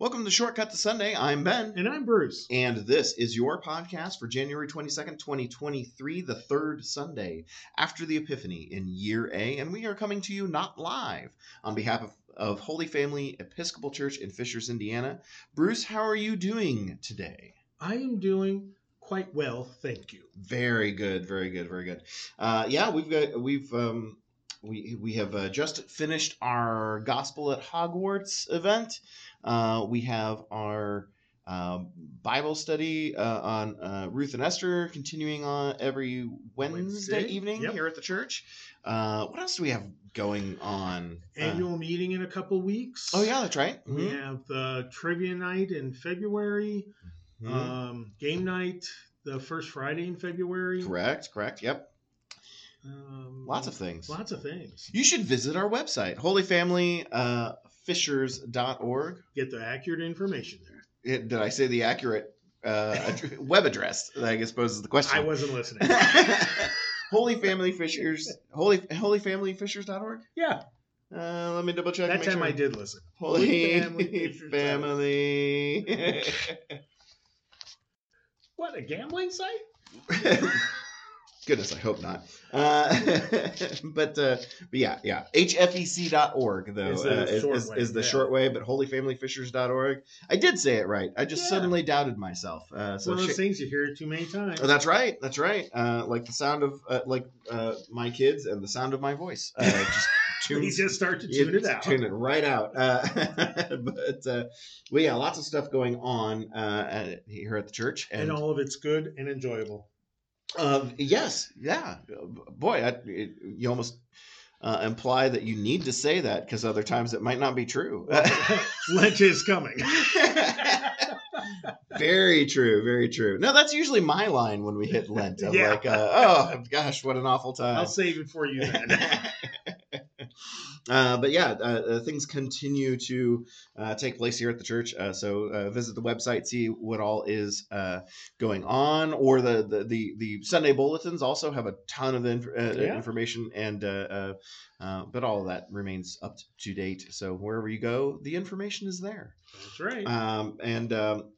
Welcome to Shortcut to Sunday. I'm Ben. And I'm Bruce. And this is your podcast for January 22nd, 2023, the third Sunday after the Epiphany in Year A. And we are coming to you not live on behalf of, of Holy Family Episcopal Church in Fishers, Indiana. Bruce, how are you doing today? I am doing quite well, thank you. Very good, very good, very good. Uh, yeah, we've got we've um, we we have uh, just finished our Gospel at Hogwarts event. Uh, we have our um, Bible study uh, on uh, Ruth and Esther continuing on every Wednesday, Wednesday, evening yep. here at the church. Uh, what else do we have going on? Uh, Annual meeting in a couple weeks. oh yeah, that's right. We Mhm. have the trivia night in February, Mhm. um, game night the first Friday in February. correct, correct. Yep, Um, lots of things. Lots of things. You should visit our website, holyfamilyfishers.org. Get the accurate information there. It, did I say the accurate uh, web address? I guess poses the question. I wasn't listening. Holy Family Fishers, holy holyfamilyfishers.org. yeah, Uh, let me double check. that time sure. I did listen. Holy Family Family. What a gambling site? Goodness, I hope not. Uh, but uh, but yeah, yeah. HFEC.org though Is uh, is, short is, way, is the yeah. short way, but holyfamilyfishers.org. I did say it right. I just Yeah. suddenly doubted myself. Uh, so one of those sh- things you hear it too many times. Oh, that's right. That's right. Uh, like the sound of uh, like uh, my kids and the sound of my voice. Uh, just tune, you just start to tune it out. Tune it right out. Uh, but uh, well, yeah, lots of stuff going on uh, here at the church, and, and all of it's good and enjoyable. Uh, yes, yeah, boy, I, it, you almost. Uh, imply that you need to say that because other times it might not be true. Lent is coming. very true, very true. No, that's usually my line when we hit Lent. I'm Yeah. like, uh, oh gosh, what an awful time. I'll save it for you then. uh, but yeah, uh, uh, things continue to uh, take place here at the church. Uh, so uh, visit the website, see what all is uh, going on, or the, the the the Sunday bulletins also have a ton of inf- uh, Yeah. information, and uh, uh, uh, but all of that remains up to date. So wherever you go, the information is there. That's right. Um, and um,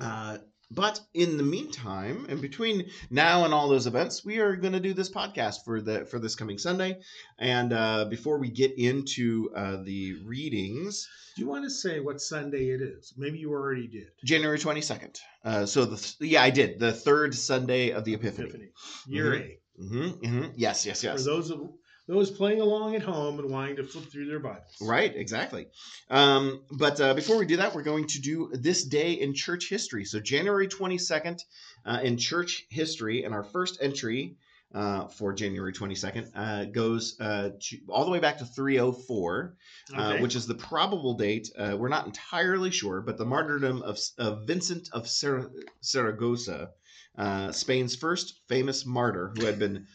uh, but in the meantime, in between now and all those events, we are going to do this podcast for the for this coming Sunday. And uh, before we get into uh, the readings, Do you want to say what Sunday it is? Maybe you already did. January twenty second. Uh, so the th- yeah, I did the third Sunday of the Epiphany. Year Mhm. A. hmm hmm Yes, yes, For yes. those of those playing along at home and wanting to flip through their Bibles. Right, exactly. Um, but uh, before we do that, we're going to do this day in church history. So January 22nd uh, in church history, and our first entry uh, for January 22nd uh, goes uh, to, all the way back to 304, uh, Okay. which is the probable date. Uh, we're not entirely sure, but the martyrdom of, of Vincent of Sar- Saragossa, uh, Spain's first famous martyr who had been.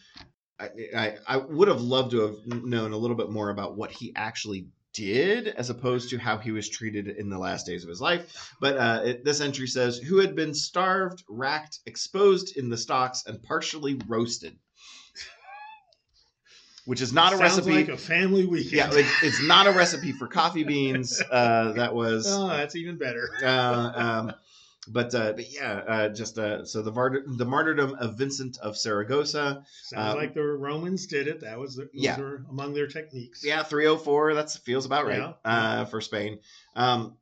I, I, I would have loved to have known a little bit more about what he actually did as opposed to how he was treated in the last days of his life. But uh, it, this entry says, who had been starved, racked, exposed in the stocks, and partially roasted. Which is not a Sounds recipe. like a family weekend. yeah, it, it's not a recipe for coffee beans. Uh, that was oh, that's even better. uh, um, but uh, but yeah, uh, just uh, so the martyr- the martyrdom of Vincent of Saragossa. Sounds um, like the Romans did it. That was those Yeah. among their techniques. Yeah, 304. That feels about right Yeah. uh, for Spain. Um,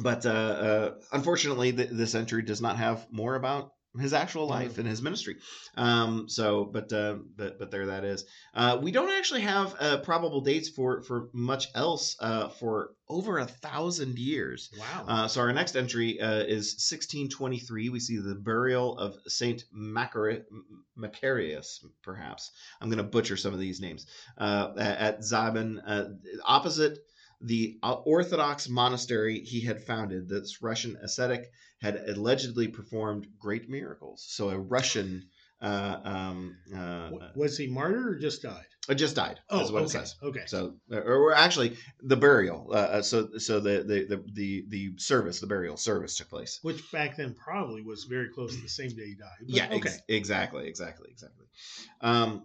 but uh, uh, unfortunately, th- this entry does not have more about his actual life and his ministry. Um, so, but uh, but but there that is. Uh, we don't actually have uh, probable dates for for much else uh, for over a thousand years. Wow. Uh, so our next entry uh, is 1623. We see the burial of Saint Macari- Macarius, perhaps. I'm going to butcher some of these names. Uh, at Zaben, uh, opposite the Orthodox monastery he had founded, this Russian ascetic had allegedly performed great miracles. So a Russian uh, um, uh, was he martyred or just died? uh, just died. Oh, is what okay. it says. Okay. So, or, or actually, the burial. Uh, uh, so, so the, the the the service, the burial service took place. Which back then probably was very close to the same day he died. Yeah. Okay. ex- exactly. Exactly. Exactly. Um,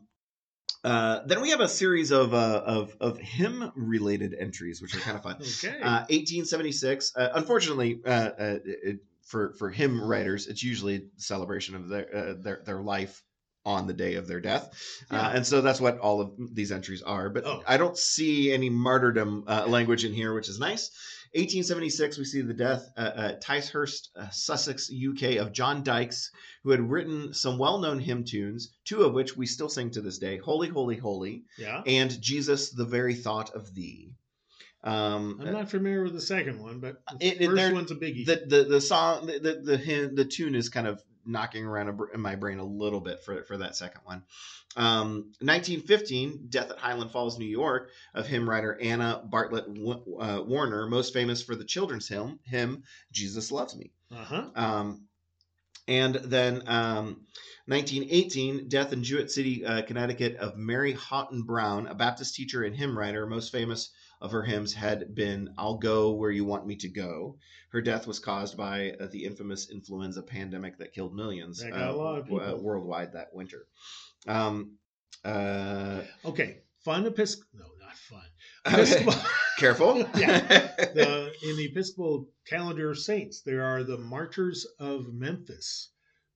Uh, then we have a series of uh, of of hymn related entries, which are kind of fun. Okay. Uh, 1876. Uh, unfortunately, uh, uh, it, for for hymn writers, it's usually a celebration of their uh, their their life on the day of their death, Yeah. uh, and so that's what all of these entries are. But Oh. I don't see any martyrdom uh, language in here, which is nice. 1876, we see the death at uh, Ticehurst, uh, Sussex, UK, of John Dykes, who had written some well-known hymn tunes, two of which we still sing to this day: "Holy, Holy, Holy" yeah. and "Jesus, the Very Thought of Thee." Um, I'm not familiar with the second one, but the It- first one's a biggie. the the the song the the the, hin- the tune is kind of knocking around in my brain a little bit for for that second one. Um, 1915, Death at Highland Falls, New York, of hymn writer Anna Bartlett uh, Warner, most famous for the children's hymn hymn Jesus Loves Me. uh-huh. Um, and then um, 1918, death in Jewett City, uh, Connecticut, of Mary Houghton Brown, a Baptist teacher and hymn writer. Most famous of her hymns had been "I'll Go Where You Want Me to Go." Her death was caused by uh, the infamous influenza pandemic that killed millions That got a lot of w- uh, worldwide that winter. Um, uh, Okay. Fun Episcopal. No, not fun. Episcopal. careful. Yeah. the, in the Episcopal calendar of saints, there are the Martyrs of Memphis,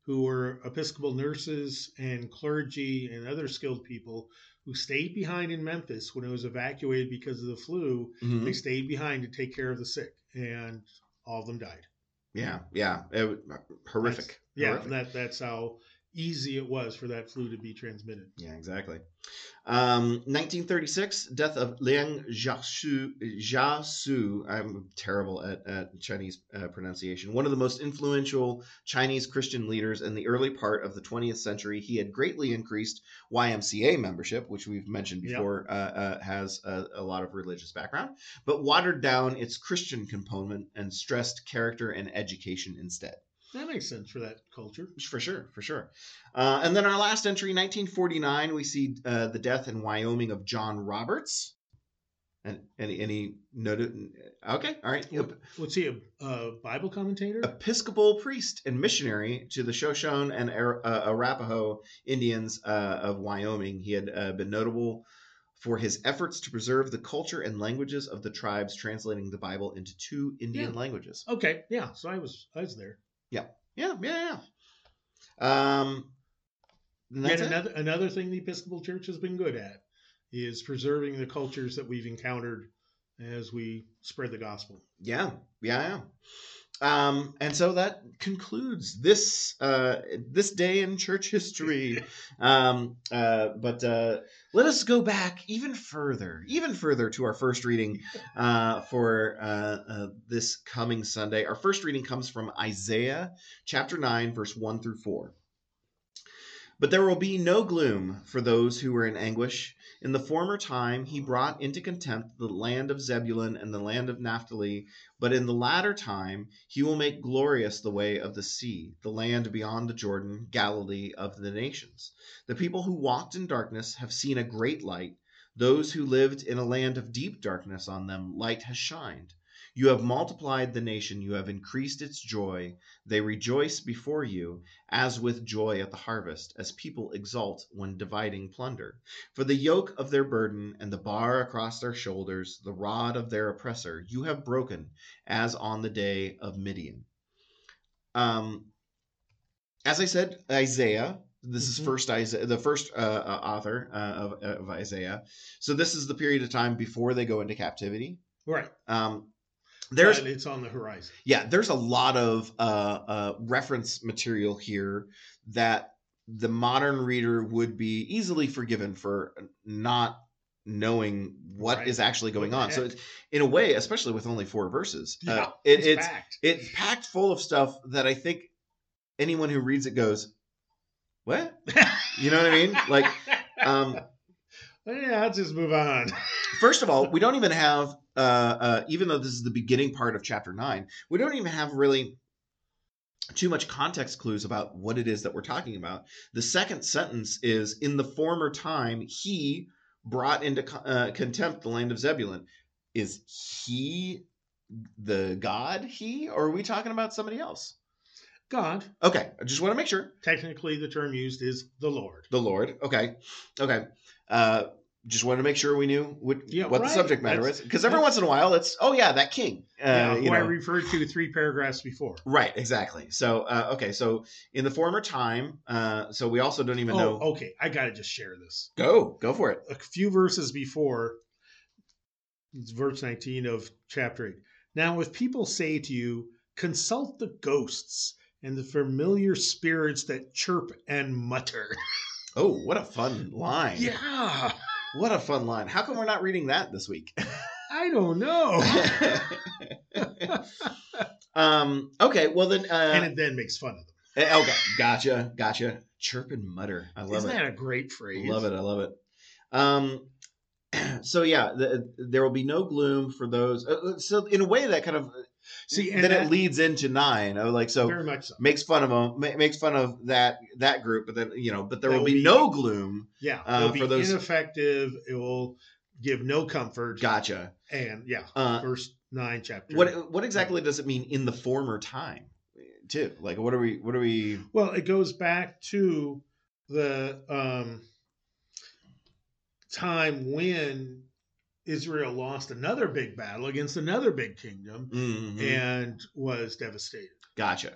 who were Episcopal nurses and clergy and other skilled people who stayed behind in Memphis when it was evacuated because of the flu. Mhm. They stayed behind to take care of the sick, and all of them died. Yeah, yeah, it, was horrific. Yeah, horrific. that that's how easy it was for that flu to be transmitted. Yeah, exactly. Um, 1936, death of Liang Jiasu. Jiasu. I'm terrible at, at Chinese uh, pronunciation. One of the most influential Chinese Christian leaders in the early part of the 20th century. He had greatly increased YMCA membership, which we've mentioned Yep. before, uh, uh, has a, a lot of religious background, but watered down its Christian component and stressed character and education instead. That makes sense for that culture. For sure, for sure. Uh, and then our last entry, 1949, we see uh, the death in Wyoming of John Roberts. And any any noted? Okay, all right. What, what's he a, a Bible commentator? Episcopal priest and missionary to the Shoshone and Ara- uh, Arapaho Indians uh, of Wyoming. He had uh, been notable for his efforts to preserve the culture and languages of the tribes, translating the Bible into two Indian Yeah. languages. Okay, yeah. So I was I was there. Yeah, yeah, yeah. Um, and Yet that's it. another another thing the Episcopal Church has been good at is preserving the cultures that we've encountered as we spread the gospel. Yeah, yeah, yeah. Um, and so that concludes this uh, this day in church history. um, uh, but uh, let us go back even further, even further to our first reading uh, for uh, uh, this coming Sunday. Our first reading comes from Isaiah chapter nine, verse one through four. But there will be no gloom for those who are in anguish. In the former time, he brought into contempt the land of Zebulun and the land of Naphtali. But in the latter time, he will make glorious the way of the sea, the land beyond the Jordan, Galilee of the nations. The people who walked in darkness have seen a great light. Those who lived in a land of deep darkness on them, light has shined. You have multiplied the nation, you have increased its joy. They rejoice before you, as with joy at the harvest, as people exult when dividing plunder. For the yoke of their burden and the bar across their shoulders, the rod of their oppressor, you have broken, as on the day of Midian. Um, as I said, Isaiah. This is Mhm. first Isaiah, the first uh, uh, author uh, of, of Isaiah. So this is the period of time before they go into captivity. Right. Um, there's but it's on the horizon. yeah, there's a lot of uh, uh, reference material here that the modern reader would be easily forgiven for not knowing what is Right. actually going on. So, it's, in a way, especially with only four verses, uh, it, it's, it's packed. it's packed full of stuff that I think anyone who reads it goes, "What?" You know what I mean? Like, um, yeah, let's just move on. First of all, we don't even have, uh, uh, even though this is the beginning part of chapter nine, we don't even have really too much context clues about what it is that we're talking about. The second sentence is In the former time, he brought into uh, contempt the land of Zebulun. Is he the God, he, or are we talking about somebody else? God. Okay, I just want to make sure. Technically, the term used is the Lord. The Lord. Okay, okay. Uh, just wanted to make sure we knew what, Yeah, what right. the subject matter That's- is, because every once in a while it's oh yeah that king. Uh, yeah, you who I referred to three paragraphs before. Right, exactly. So, uh, okay, so in the former time, uh, so we also don't even Oh, know. okay. I got to just share this. Go, go for it. A few verses before, it's verse 19 of chapter 8. Now, if people say to you, consult the ghosts and the familiar spirits that chirp and mutter. Oh, what a fun line! Yeah, What a fun line. How come we're not reading that this week? I don't know. um. Okay. Well then. Uh, and it then makes fun of them. eh, okay. Gotcha. Gotcha. Chirp and mutter. I love Isn't it. that a great phrase? Love it. I love it. Um. So yeah, the, there will be no gloom for those. Uh, so in a way, that kind of See, and then that, it leads into nine. Oh, like so very much so. makes fun of them, ma- makes fun of that that group, but then you know, but there will be be- no gloom. Yeah, uh, for those- ineffective. It will give no comfort. Gotcha. And yeah, Uh, verse nine, chapter. what what exactly does it mean in the former time? Too like what are we what are we? Well, it goes back to the um, time when Israel lost another big battle against another big kingdom Mhm. and was devastated. Gotcha,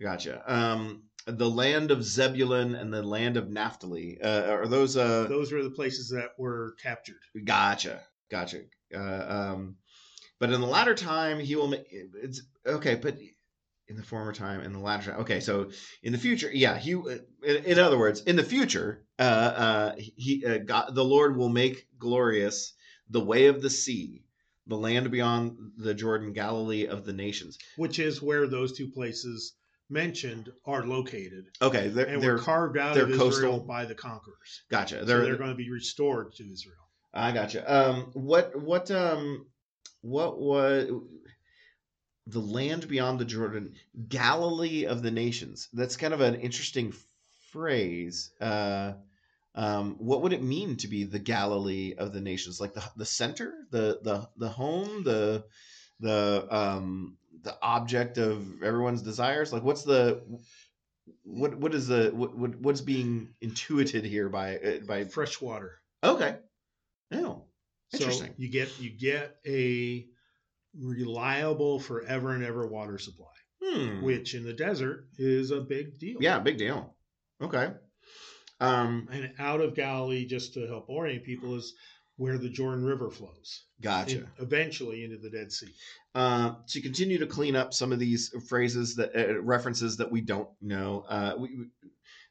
gotcha. Um, the land of Zebulun and the land of Naphtali uh, are those? Uh, Those were the places that were captured. Gotcha, gotcha. Uh, um, but in the latter time, he will. Make, it's okay, but in the former time, in the latter time. Okay, so in the future, yeah, he. In, in other words, in the future, uh, uh, he, uh, God, the Lord will make glorious the way of the sea, the land beyond the Jordan, Galilee of the nations. which is where those two places mentioned are located Okay, they're, and they're were carved out they're of Israel coastal. by the conquerors. gotcha. They're, they're going to be restored to Israel. I gotcha. Um, what what um what was the land beyond the Jordan, Galilee of the nations? That's kind of an interesting phrase. Uh, um, what would it mean to be the Galilee of the nations? Like the the center, the the the home, the the um the object of everyone's desires. Like what's the what what is the what, what what's being intuited here by uh, by Fresh water. okay oh So Interesting. you get you get a reliable forever and ever water supply, Hmm. which in the desert is a big deal. Yeah, big deal. Okay. Um, And out of Galilee, just to help orient people, is where the Jordan River flows. gotcha. in- eventually into the Dead Sea. Uh, to continue to clean up some of these phrases that uh, references that we don't know, uh, we, we-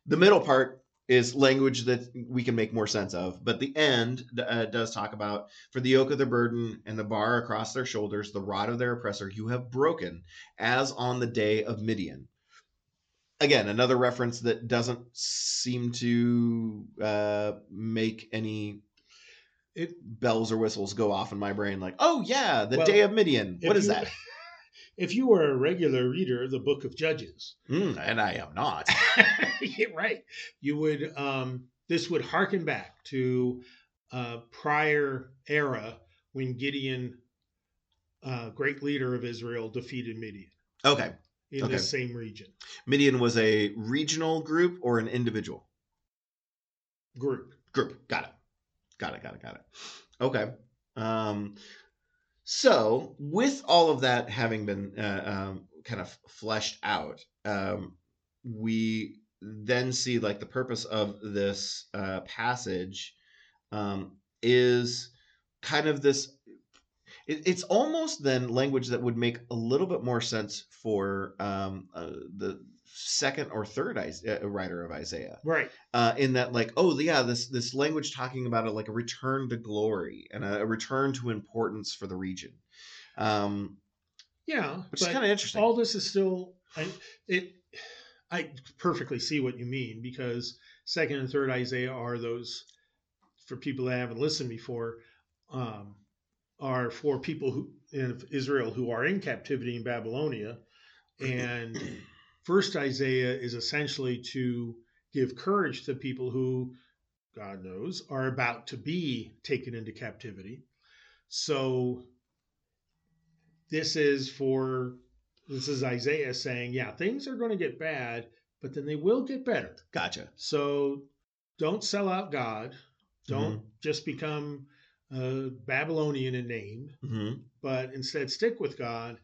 the middle part is language that we can make more sense of, but the end uh, does talk about for the yoke of their burden and the bar across their shoulders, the rod of their oppressor, you have broken, as on the day of Midian. Again, another reference that doesn't seem to uh, make any It bells or whistles go off in my brain like, oh yeah, the Well, day of Midian. What is you- that? If you were a regular reader of the Book of Judges, Mm, and I am not. right, you would um, this would harken back to a prior era when Gideon, uh, great leader of Israel, defeated Midian Okay. In Okay. the same region Midian was a regional group or an individual group. group. Got it. Got it. Got it. Got it. Okay. Um, so, with all of that having been uh, um, kind of fleshed out, um, we then see like the purpose of this uh, passage um, is kind of this. It, it's almost then language that would make a little bit more sense for um, uh, the second or third uh, writer of Isaiah Right. uh, in that like oh yeah this this language talking about it like a return to glory and a, a return to importance for the region um Yeah. which is kind of interesting all this is still I, it. I perfectly see what you mean because second and third Isaiah are those for people that haven't listened before. Um, are for people who in Israel who are in captivity in Babylonia, and first Isaiah is essentially to give courage to people who, God knows, are about to be taken into captivity. So this is for this is Isaiah saying, yeah, things are going to get bad, but then they will get better. Gotcha. So don't sell out God. Mm-hmm. Don't just become uh, Babylonian in name, hmm but instead stick with God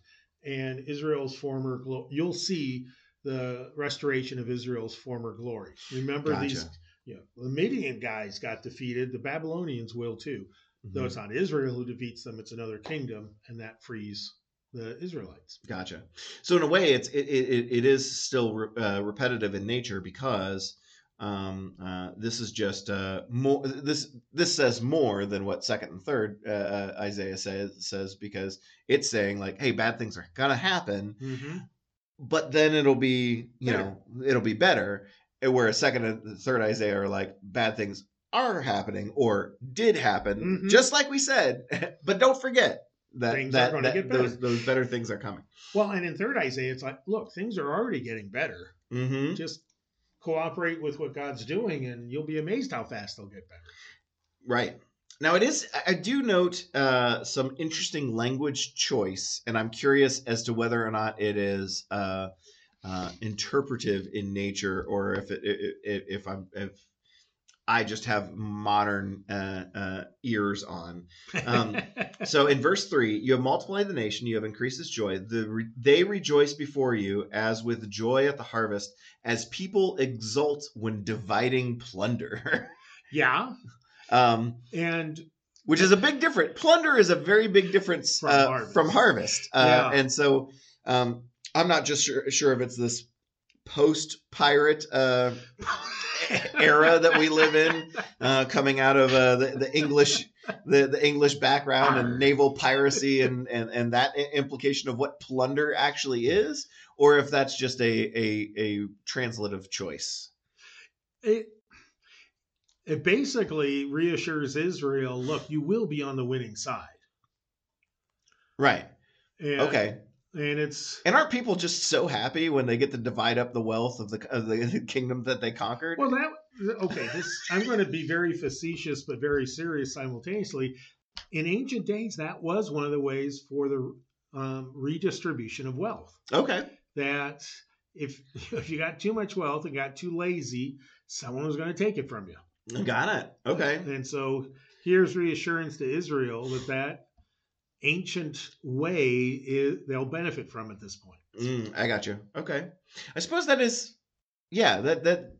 and Israel's former glory. You'll see the restoration of Israel's former glory. Remember Gotcha. these, you know, the Midian guys got defeated. The Babylonians will too. Mm-hmm. Though it's not Israel who defeats them, it's another kingdom, and that frees the Israelites. Gotcha. So in a way, it's it it, it is still re, uh, repetitive in nature because um, uh, this is just uh, more. This this says more than what second and third uh, uh, Isaiah says says because it's saying like, hey, bad things are gonna happen, Mm-hmm. but then it'll be you Better. know it'll be better. Whereas second and third Isaiah are like bad things are happening or did happen, Mhm. just like we said. but don't forget that Things are that, that those better. those better things are coming. Well, and in third Isaiah, it's like, look, things are already getting better. Mm-hmm. Just cooperate with what God's doing, and you'll be amazed how fast they'll get better. Right. Now it is. I- do note uh, some interesting language choice, and I'm curious as to whether or not it is uh, uh, interpretive in nature, or if it, if, if I'm if I just have modern uh, uh, ears on. Um, So in verse three, you have multiplied the nation, you have increased its joy. The re- they rejoice before you as with joy at the harvest, as people exult when dividing plunder. yeah, um, and which is a big difference. Plunder is a very big difference From uh, harvest. from harvest. Uh, Yeah. And so um, I'm not just sure, sure if it's this post pirate uh, era that we live in, uh, coming out of uh, the, the English. The, the English background and naval piracy and, and, and that implication of what plunder actually is, or if that's just a, a, a translative choice. it it basically reassures Israel, look, you will be on the winning side. Right. And, Okay. and it's And aren't people just so happy when they get to divide up the wealth of the of the kingdom that they conquered? well that okay. This I'm going to be very facetious but very serious simultaneously. In ancient days, that was one of the ways for the um, redistribution of wealth. okay. That if if you got too much wealth and got too lazy, someone was going to take it from you. Got it. Okay. And so here's reassurance to Israel that that ancient way is they'll benefit from at this point. Mm, I got you. Okay. I suppose that is, yeah. That that,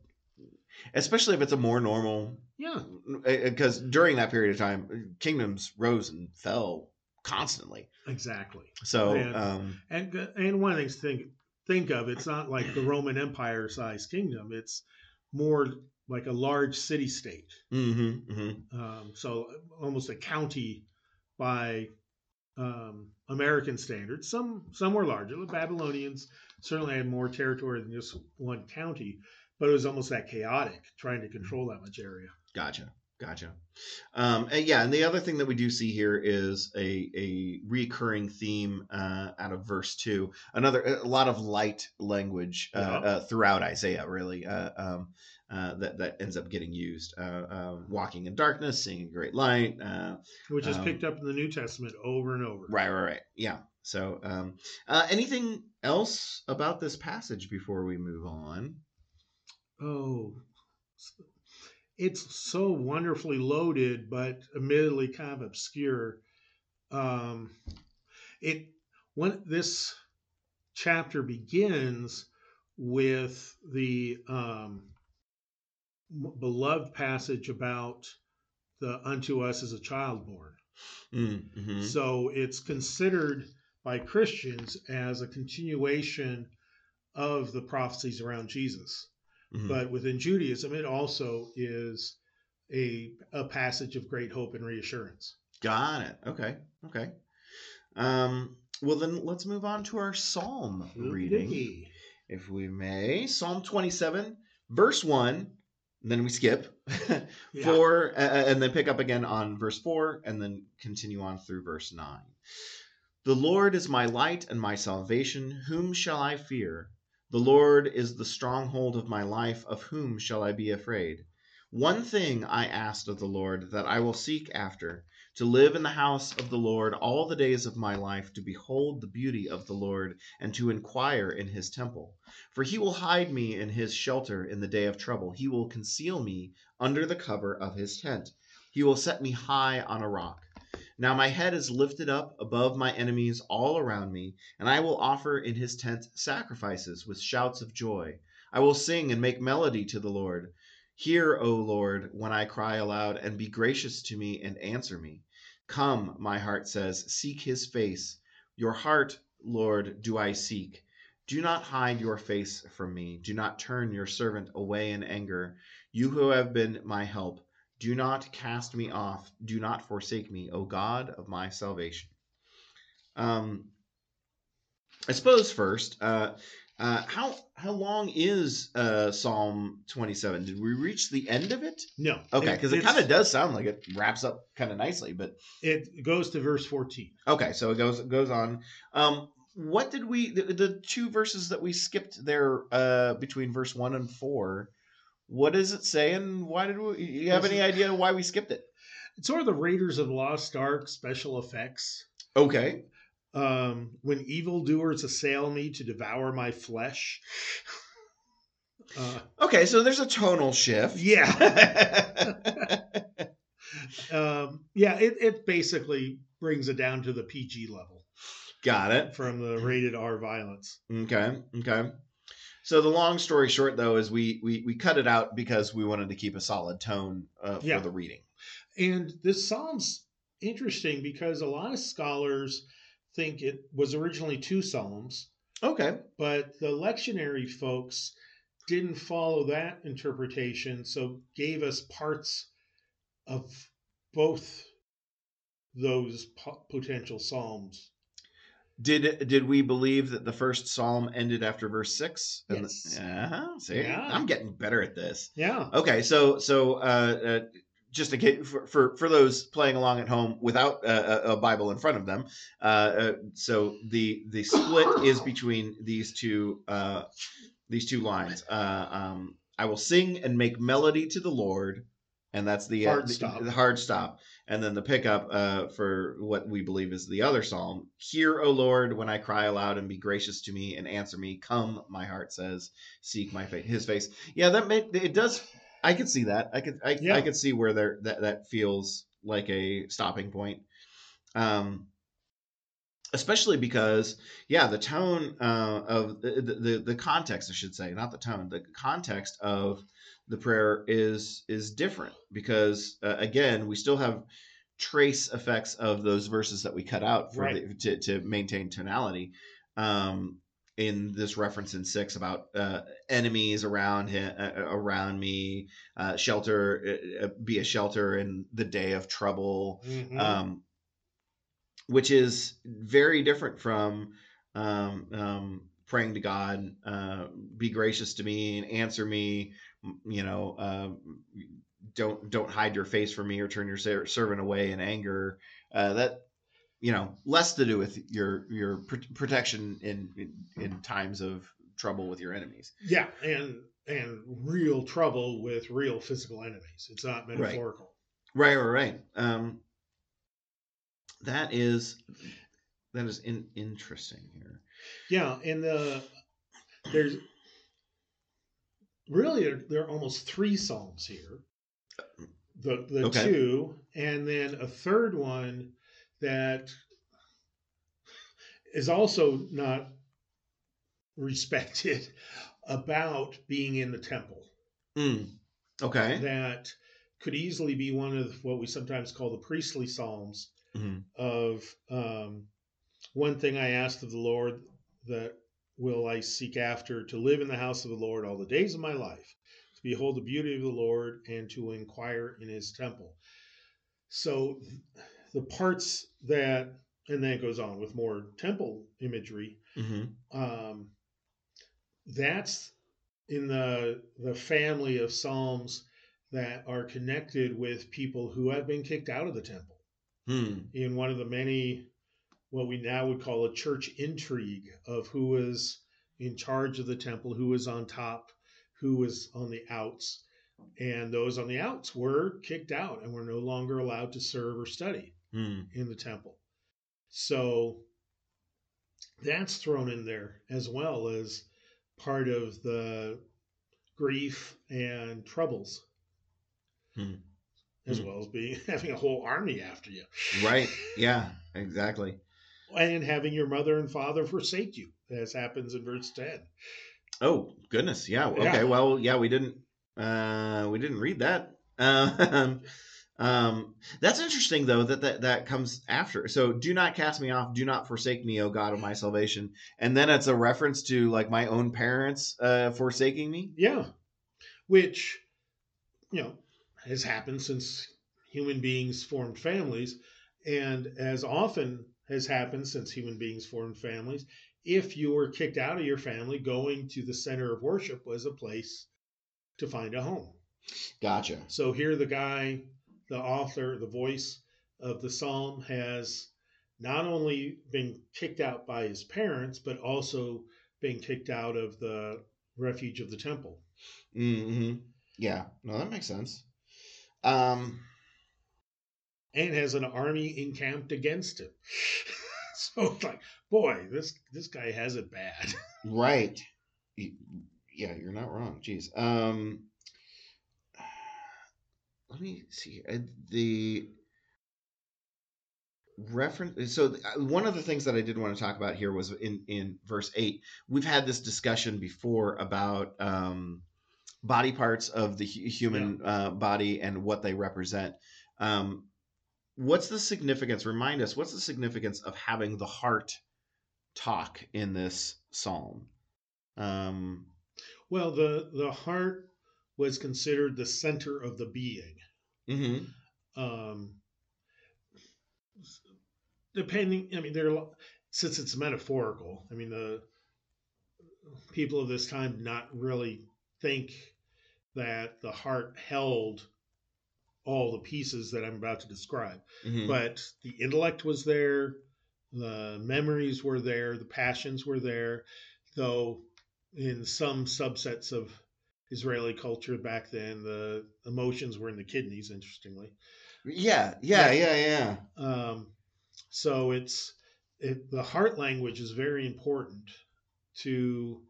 especially if it's a more normal, Yeah. because during that period of time, kingdoms rose and fell constantly. Exactly. So, Yeah. um, And and one of the things to think think of, it's not like the Roman Empire sized kingdom. It's more like a large city state. hmm hmm Um, so almost a county by um, American standards. Some some were larger. The Babylonians certainly had more territory than just one county, but it was almost that chaotic trying to control that much area. Gotcha. Gotcha. Um, and yeah, and the other thing that we do see here is a a recurring theme uh, out of verse two. Another a lot of light language uh, Yeah. uh, throughout Isaiah, really. Uh, um, uh, that that ends up getting used. Uh, uh, walking in darkness, seeing a great light. Uh, which is Um, picked up in the New Testament over and over. right, right, right. Yeah. So, um, uh, anything else about this passage before we move on? Oh, it's so wonderfully loaded, but admittedly kind of obscure. Um, it when this chapter begins with the um, beloved passage about the unto us is a child born. Mm-hmm. So it's considered by Christians as a continuation of the prophecies around Jesus. Mm-hmm. But within Judaism, it also is a, a passage of great hope and reassurance. Got it. Okay. Okay. Um, well, then let's move on to our psalm reading. If we may. Psalm 27, verse 1. Then we skip Yeah. four, uh, and then pick up again on verse 4, and then continue on through verse 9. The Lord is my light and my salvation. Whom shall I fear? The Lord is the stronghold of my life. Of whom shall I be afraid? One thing I asked of the Lord that I will seek after, to live in the house of the Lord all the days of my life, to behold the beauty of the Lord, and to inquire in his temple. For he will hide me in his shelter in the day of trouble. He will conceal me under the cover of his tent. He will set me high on a rock. Now my head is lifted up above my enemies all around me, and I will offer in his tent sacrifices with shouts of joy. I will sing and make melody to the Lord. Hear, O Lord, when I cry aloud, and be gracious to me and answer me. Come, my heart says, seek his face. Your heart, Lord, do I seek. Do not hide your face from me. Do not turn your servant away in anger. You who have been my help, do not cast me off. Do not forsake me, O God of my salvation. Um, I suppose first, uh, uh, how how long is uh, Psalm 27? Did we reach the end of it? No. Okay, because it, it's- kind of does sound like it wraps up kind of nicely, but It goes to verse 14. okay, so it goes it goes on. Um, what did we the, the two verses that we skipped there uh, between verse one and four? What does it say, and why did we? You have any idea why we skipped it? It's sort of the Raiders of Lost Ark special effects. Okay, Um, when evildoers assail me to devour my flesh. Uh, okay, so there's a tonal shift. yeah. um, yeah, it, it basically brings it down to the PG level Got it. from the rated R violence. Okay. Okay. So the long story short, though, is we we we cut it out because we wanted to keep a solid tone uh, for Yeah. the reading. And this psalm's interesting because a lot of scholars think it was originally two psalms, Okay. but the lectionary folks didn't follow that interpretation, so gave us parts of both those po- potential psalms. Did did we believe that the first psalm ended after verse six? And the- Yes. uh-huh, see, Yeah. I'm getting better at this. Yeah. Okay, so so uh, uh, just in case for, for for those playing along at home without uh, a, Bible in front of them, uh, uh, so the the split is between these two uh, these two lines. Uh, um, I will sing and make melody to the Lord, and that's the Hard the, stop. the hard stop, and then the pickup uh, for what we believe is the other psalm. Hear, O Lord, when I cry aloud, and be gracious to me and answer me. Come, my heart says, seek my face, His face. Yeah, that made it does. I could see that. I could. I, Yeah. I could see where there that that feels like a stopping point. Um, especially because yeah, the tone uh, of the, the the context, I should say, not the tone, the context of the prayer is is different because uh, again, we still have trace effects of those verses that we cut out for Right. the, to to maintain tonality. Um, in this reference in six about uh, enemies around him, uh, around me, uh, shelter, uh, uh, be a shelter in the day of trouble, Mhm. um, which is very different from um, um, praying to God, uh, be gracious to me and answer me. You know, um, don't don't hide your face from me or turn your ser- servant away in anger. Uh, that you know, less to do with your your pr- protection in, in in times of trouble with your enemies. yeah, and and real trouble with real physical enemies. It's not metaphorical. Right, right, right. Um, that is that is in, interesting here. Yeah, and the there's really there, there are almost three psalms here. The the Okay. two, and then a third one that is also not respected about being in the temple. Mm. Okay. That could easily be one of what we sometimes call the priestly psalms Mhm. of um, one thing I asked of the Lord that will I seek after to live in the house of the Lord all the days of my life, to behold the beauty of the Lord and to inquire in his temple. So the parts that, and then it goes on with more temple imagery. Mhm. Um, that's in the the family of psalms that are connected with people who have been kicked out of the temple Hmm. in one of the many what we now would call a church intrigue of who was in charge of the temple, who was on top, who was on the outs. And those on the outs were kicked out and were no longer allowed to serve or study. Hmm. in the temple. So that's thrown in there as well as part of the grief and troubles, Hmm. as Hmm. well as being having a whole army after you, Right. Yeah. Exactly. And having your mother and father forsake you, as happens in verse ten. Oh goodness. Yeah. Okay. Yeah. Well, yeah, we didn't. Uh, we didn't read that. Um, um, that's interesting though that, that that comes after. So, do not cast me off. Do not forsake me, O God of my salvation. And then it's a reference to like my own parents uh, forsaking me. Yeah, which you know has happened since human beings formed families, and as often has happened since human beings formed families. If you were kicked out of your family, going to the center of worship was a place to find a home. Gotcha. So here, the guy, the author, the voice of the psalm has not only been kicked out by his parents, but also been kicked out of the refuge of the temple. hmm Yeah. No, that makes sense. Um. And has an army encamped against him. so it's like, boy, this this guy has it bad. Right. Yeah, you're not wrong. Jeez. Um, let me see the reference. So uh, one of the things that I did want to talk about here was in in verse eight. We've had this discussion before about um, body parts of the hu- human uh, body and what they represent. Um, what's the significance? Remind us. What's the significance of having the heart talk in this psalm? Um, well, the the heart was considered the center of the being. mhm. Um, depending, I mean, there since it's metaphorical. I mean, the people of this time not really think that the heart held all the pieces that I'm about to describe. Mhm. but the intellect was there the memories were there the passions were there though in some subsets of israeli culture back then the emotions were in the kidneys interestingly yeah, yeah, yeah, yeah. um, so it's it, the heart language is very important to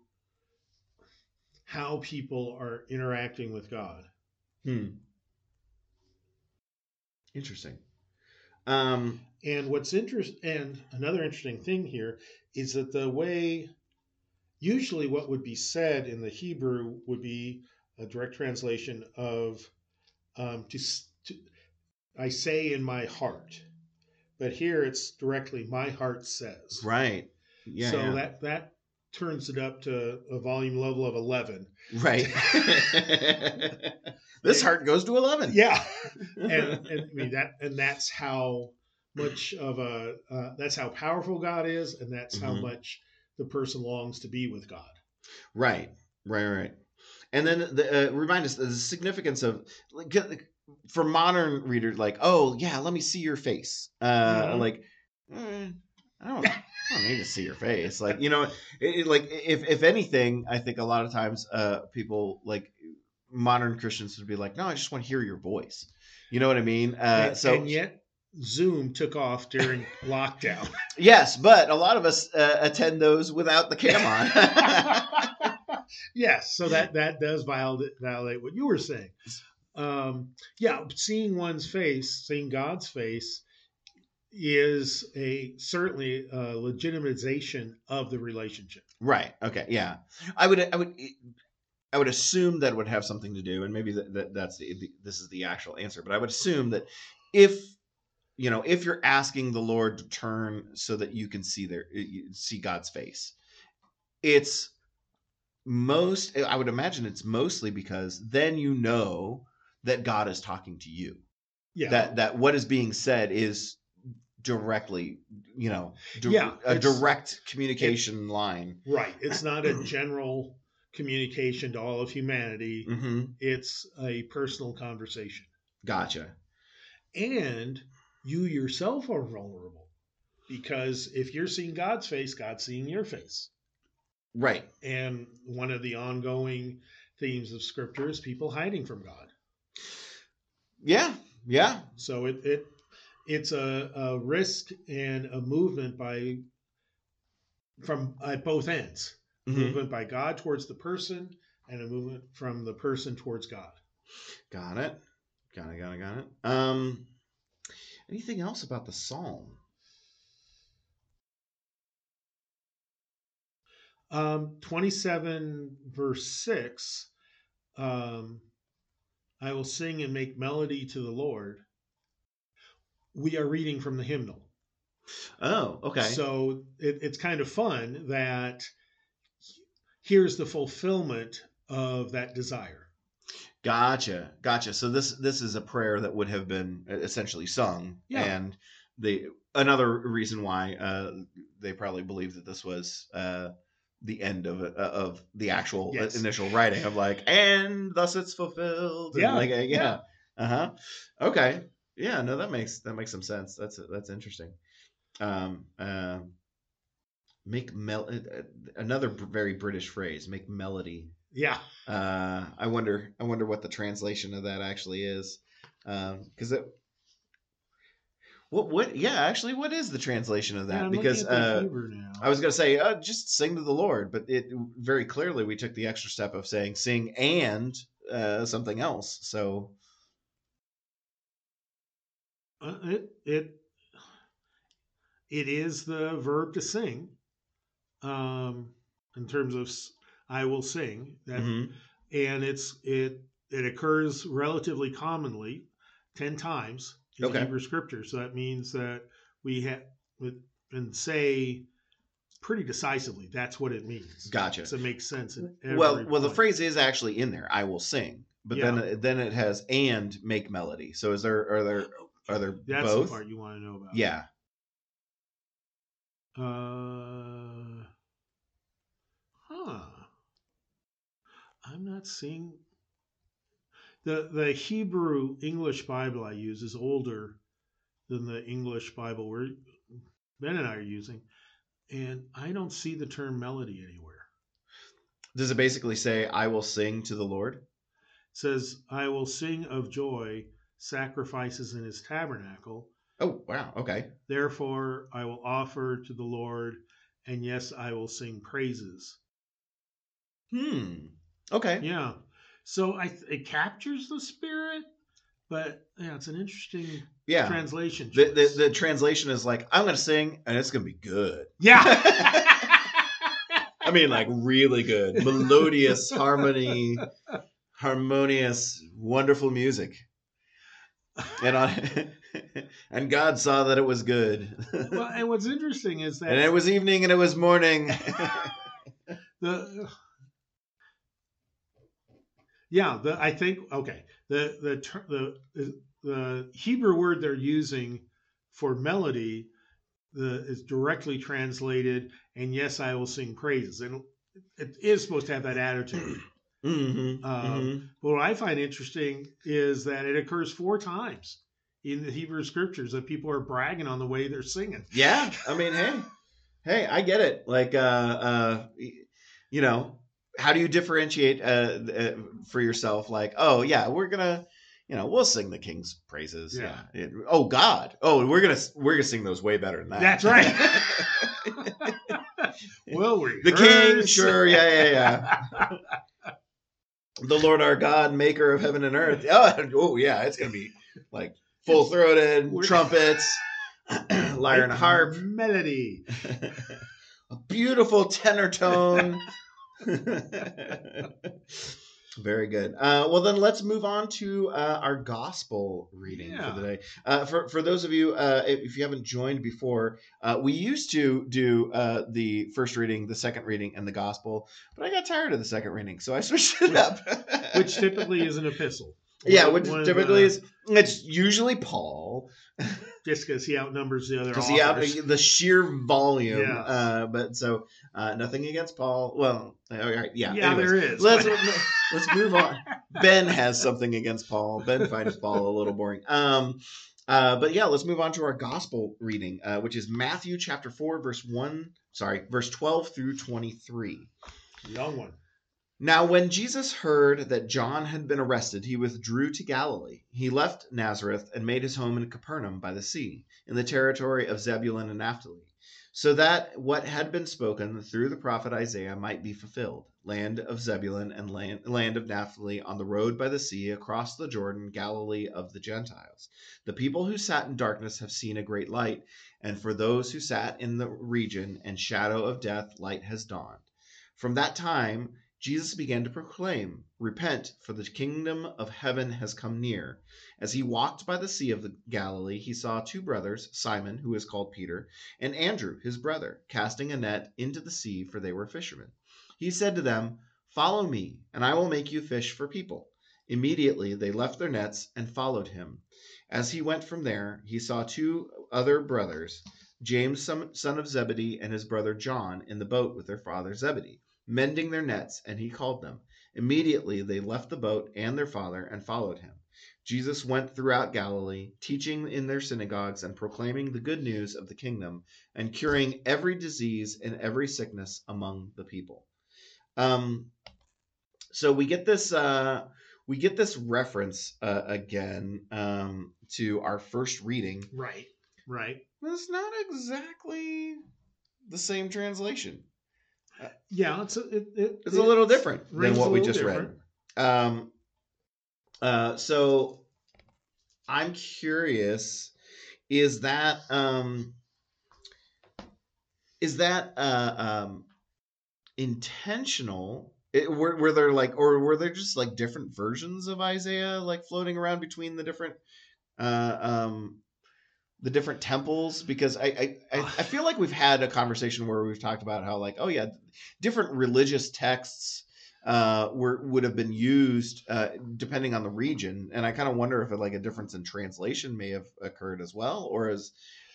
how people are interacting with god Hmm. Interesting. Um, And what's interest and another interesting thing here is that the way usually what would be said in the Hebrew would be a direct translation of um, to, to I say in my heart, but here it's directly my heart says. right. Yeah. so yeah. that that turns it up to a volume level of eleven. right. this heart goes to eleven. Yeah, and, and I mean that and that's how much of a uh, that's how powerful God is, and that's how Mhm. much the person longs to be with God. Right. Right. Right. And then the, uh, remind us the significance of like for modern readers, like, oh yeah, let me see your face. Uh, Mhm. Like, eh, I don't. I don't need to see your face. Like, you know, it, it- like if if anything, I think a lot of times, uh, people like modern Christians would be like, no, I just want to hear your voice. You know what I mean? Uh, and, so and yet Zoom took off during lockdown. yes, but a lot of us uh, attend those without the cam on. yes, so that that does violate, validate what you were saying. Um, yeah, seeing one's face, seeing God's face, is a certainly a legitimization of the relationship. right. Okay. Yeah. I would. I would. I would assume that would have something to do, and maybe that, that that's the, the this is the actual answer. But I would assume that if you know if you're asking the Lord to turn so that you can see their see God's face, it's most. I would imagine it's mostly because then you know that God is talking to you. Yeah, That that what is being said is directly, you know, di- Yeah, a direct communication line. right. It's not a general communication to all of humanity. hmm It's a personal conversation, Gotcha. and you yourself are vulnerable because if you're seeing God's face, God's seeing your face. Right. And one of the ongoing themes of Scripture is people hiding from God. Yeah. Yeah. So it, it it's a, a risk and a movement by from at both ends. Mhm. Movement by God towards the person, and a movement from the person towards God. Got it. Got it. Got it. Got it. Um, anything else about the psalm? Um, 27 verse 6 um, I will sing and make melody to the Lord. We are reading from the hymnal. Oh, okay. So it, it's kind of fun that here's the fulfillment of that desire. Gotcha, gotcha. So this this is a prayer that would have been essentially sung, Yeah. and the another reason why uh, they probably believe that this was uh, the end of it, uh, of the actual Yes. initial writing of like, and thus it's fulfilled. Yeah, like, uh, yeah. yeah. Uh huh. Okay. Yeah. No, that makes that makes some sense. That's that's interesting. Um. Uh, make mel uh, another very British phrase. Make melody Yeah. uh, I wonder. I wonder what the translation of that actually is, because it. What? What? Yeah, actually, what is the translation of that? Because looking at the uh, I was gonna say uh, just sing to the Lord, but it very clearly we took the extra step of saying sing and uh, something else. So Uh, it it it is the verb to sing um in terms of i will sing that mhm. and it's it it occurs relatively commonly 10 times in Okay. hebrew scripture so that means that we have and say pretty decisively that's what it means gotcha. so it makes sense Well, well, the phrase is actually in there. I will sing, but then then it has and make melody. So is there are there are there that's both? the part you want to know about Yeah. Uh, huh. I'm not seeing the the Hebrew English Bible I use is older than the English Bible we're Ben and I are using, and I don't see the term melody anywhere. Does it basically say I will sing to the Lord? It says, "I will sing of joy sacrifices in His tabernacle. Oh wow. Okay. Therefore, I will offer to the Lord, and yes, I will sing praises." Hmm. Okay. Yeah. So I th- it captures the spirit, but yeah, it's an interesting Yeah. translation. The, the the translation is like I'm gonna sing and it's gonna be good. yeah. I mean, like really good, melodious harmony, harmonious, wonderful music. And on, and God saw that it was good. well, and what's interesting is that and it was evening and it was morning. the yeah, the I think okay the the the the Hebrew word they're using for melody the is directly translated, and yes, I will sing praises, and it is supposed to have that attitude. Mhm, Um, mhm. What I find interesting is that it occurs four times in the Hebrew scriptures that people are bragging on the way they're singing. Yeah, I mean, hey, hey, I get it. Like, uh, uh, you know, how do you differentiate uh, uh, for yourself? Like, oh yeah, we're gonna, you know, we'll sing the King's praises. Yeah. It- oh God. Oh, we're gonna we're gonna sing those way better than that. That's right. Well, we the King, sure, yeah, yeah, yeah. The Lord our God, Maker of heaven and earth. Oh, oh yeah, it's gonna be like full throated trumpets, lyre and harp. melody. a beautiful tenor tone. Very good. Uh, well, then let's move on to uh, our gospel reading Yeah. for the day. Uh, for for those of you, uh, if you haven't joined before, uh, we used to do uh, the first reading, the second reading, and the gospel, but I got tired of the second reading, so I switched it up. Which typically is an epistle. yeah, which typically is it's usually Paul. just because he outnumbers the other because he out the sheer volume. Yes. Uh, but so uh, nothing against Paul. Well, all right, yeah. yeah, anyways, there is. Let's let's move on. Ben has something against Paul. Ben finds Paul a little boring. Um, uh, but yeah, let's move on to our gospel reading, uh, which is Matthew chapter four, verse one. Sorry, verse twelve through twenty-three. Long one. Now, when Jesus heard that John had been arrested, he withdrew to Galilee. He left Nazareth and made his home in Capernaum by the sea, in the territory of Zebulun and Naphtali, so that what had been spoken through the prophet Isaiah might be fulfilled land of Zebulun and land, land of Naphtali on the road by the sea across the Jordan, Galilee of the Gentiles. The people who sat in darkness have seen a great light, and for those who sat in the region and shadow of death, light has dawned. From that time, Jesus began to proclaim, Repent, for the kingdom of heaven has come near. As he walked by the sea of the Galilee, he saw two brothers, Simon, who is called Peter, and Andrew, his brother, casting a net into the sea, for they were fishermen. He said to them, Follow me, and I will make you fish for people. Immediately they left their nets and followed him. As he went from there, he saw two other brothers, James, son of Zebedee, and his brother John, in the boat with their father Zebedee mending their nets, and he called them. Immediately they left the boat and their father and followed him. Jesus went throughout Galilee, teaching in their synagogues and proclaiming the good news of the kingdom and curing every disease and every sickness among the people. Um, so we get this uh, we get this reference uh, again um, to our first reading. Right. Right. It's not exactly the same translation yeah, it's a, it, it, it's a little different than what we just different. read. Um, uh, so I'm curious: is that um, is that uh, um, intentional? It, were, were there like, or were there just like different versions of Isaiah like floating around between the different uh, um, the different temples because I, I I feel like we've had a conversation where we've talked about how like oh yeah different religious texts uh, were would have been used uh, depending on the region. And I kind of wonder if it, like a difference in translation may have occurred as well or is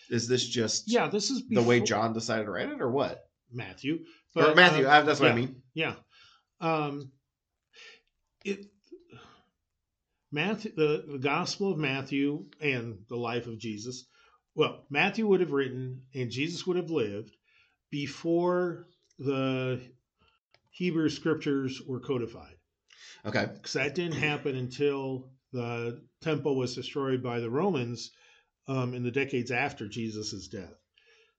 is this just yeah this is the way John decided to write it or what? Matthew but, or Matthew uh, that's what yeah, I mean. yeah. Um it Matthew, the, the Gospel of Matthew and the life of Jesus well, Matthew would have written and Jesus would have lived before the Hebrew scriptures were codified. Okay. Because that didn't happen until the temple was destroyed by the Romans um, in the decades after Jesus' death.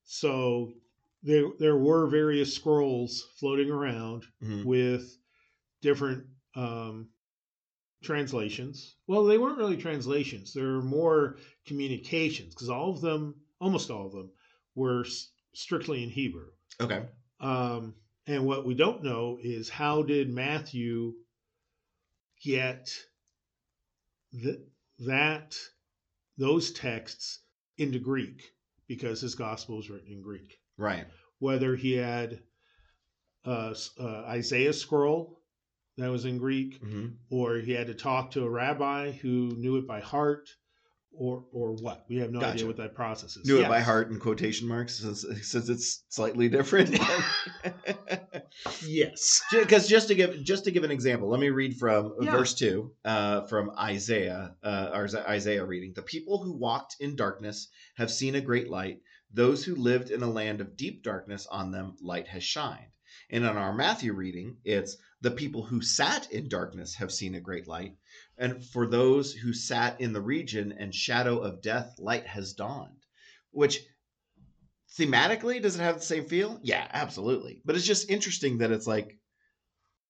So there, there were various scrolls floating around mm-hmm. with different um, translations. Well, they weren't really translations. They were more communications because all of them, almost all of them, were strictly in Hebrew. Okay. Um, and what we don't know is how did Matthew get the, that those texts into Greek because his gospel was written in Greek. Right. Whether he had uh, uh, Isaiah scroll that was in Greek, mm-hmm. or he had to talk to a rabbi who knew it by heart, or or what? We have no gotcha. idea what that process is. Knew yes. it by heart in quotation marks since, since it's slightly different. yes, because just to give just to give an example, let me read from yeah. verse two uh, from Isaiah, uh, our Isaiah reading. The people who walked in darkness have seen a great light. Those who lived in a land of deep darkness, on them light has shined. And in our Matthew reading, it's the people who sat in darkness have seen a great light. And for those who sat in the region and shadow of death, light has dawned. Which thematically, does it have the same feel? Yeah, absolutely. But it's just interesting that it's like,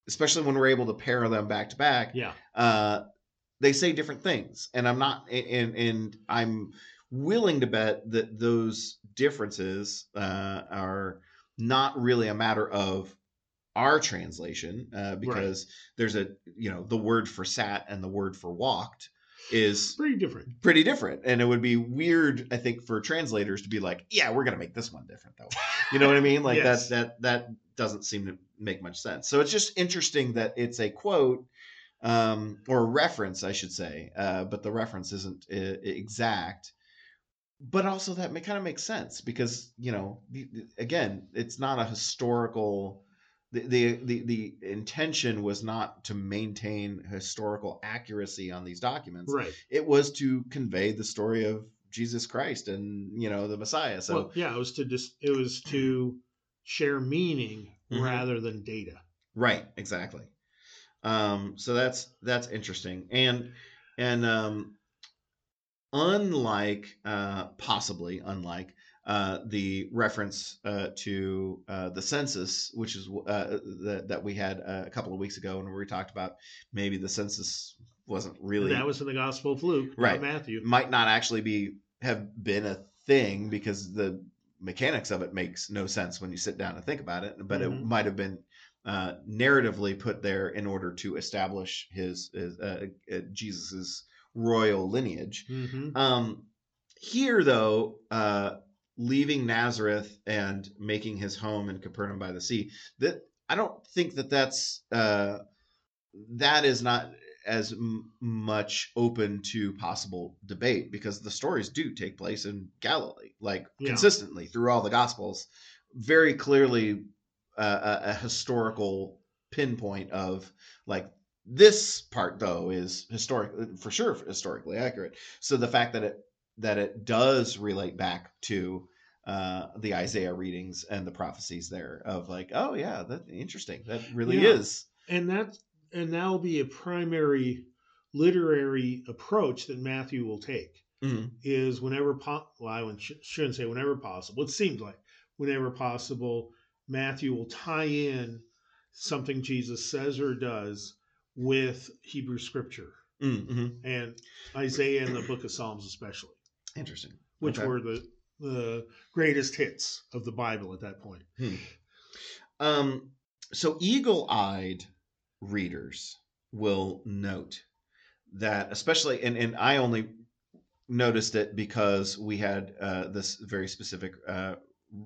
especially when we're able to pair them back to back. Yeah. Uh, they say different things. And I'm not, and, and I'm willing to bet that those differences uh, are not really a matter of our translation uh, because right. there's a you know the word for sat and the word for walked is pretty different. pretty different. And it would be weird i think for translators to be like yeah we're gonna make this one different though. You know what i mean? Like yes. that that that doesn't seem to make much sense. So it's just interesting that it's a quote um, or a reference i should say uh, but the reference isn't uh, exact but also that may kind of makes sense because you know again it's not a historical the, the the the intention was not to maintain historical accuracy on these documents. Right. It was to convey the story of jesus christ and you know the messiah. So well, yeah it was to just it was to share meaning mm-hmm. rather than data. Right exactly. Um, so that's that's interesting, and and um, unlike uh, possibly unlike uh, the reference uh, to uh, the census, which is uh, that that we had uh, a couple of weeks ago, when we talked about maybe the census wasn't really That was in the Gospel of Luke, not Right. Matthew. might not actually be have been a thing because the mechanics of it makes no sense when you sit down and think about it. But it Mhm. might have been uh, narratively put there in order to establish his, his uh, uh, Jesus's royal lineage. hmm Um, here, though, uh, leaving Nazareth and making his home in Capernaum by the sea, that I don't think that that's uh, that is not as m- much open to possible debate because the stories do take place in Galilee, like Yeah. consistently through all the Gospels. Very clearly, uh, a, a historical pinpoint of like this part though is historic for sure historically accurate so the fact that it that it does relate back to uh, the Isaiah readings and the prophecies there of like, oh yeah, that's interesting. That really Yeah. is. And that and that'll be a primary literary approach that Matthew will take. Mhm. is whenever po- well, I shouldn't say whenever possible. It seems like whenever possible, Matthew will tie in something Jesus says or does with Hebrew scripture Mm-hmm. and Isaiah and the Book of Psalms, especially, Interesting. which Okay. were the the greatest hits of the Bible at that point. Um, so eagle-eyed readers will note that, especially, and, and I only noticed it because we had uh, this very specific uh,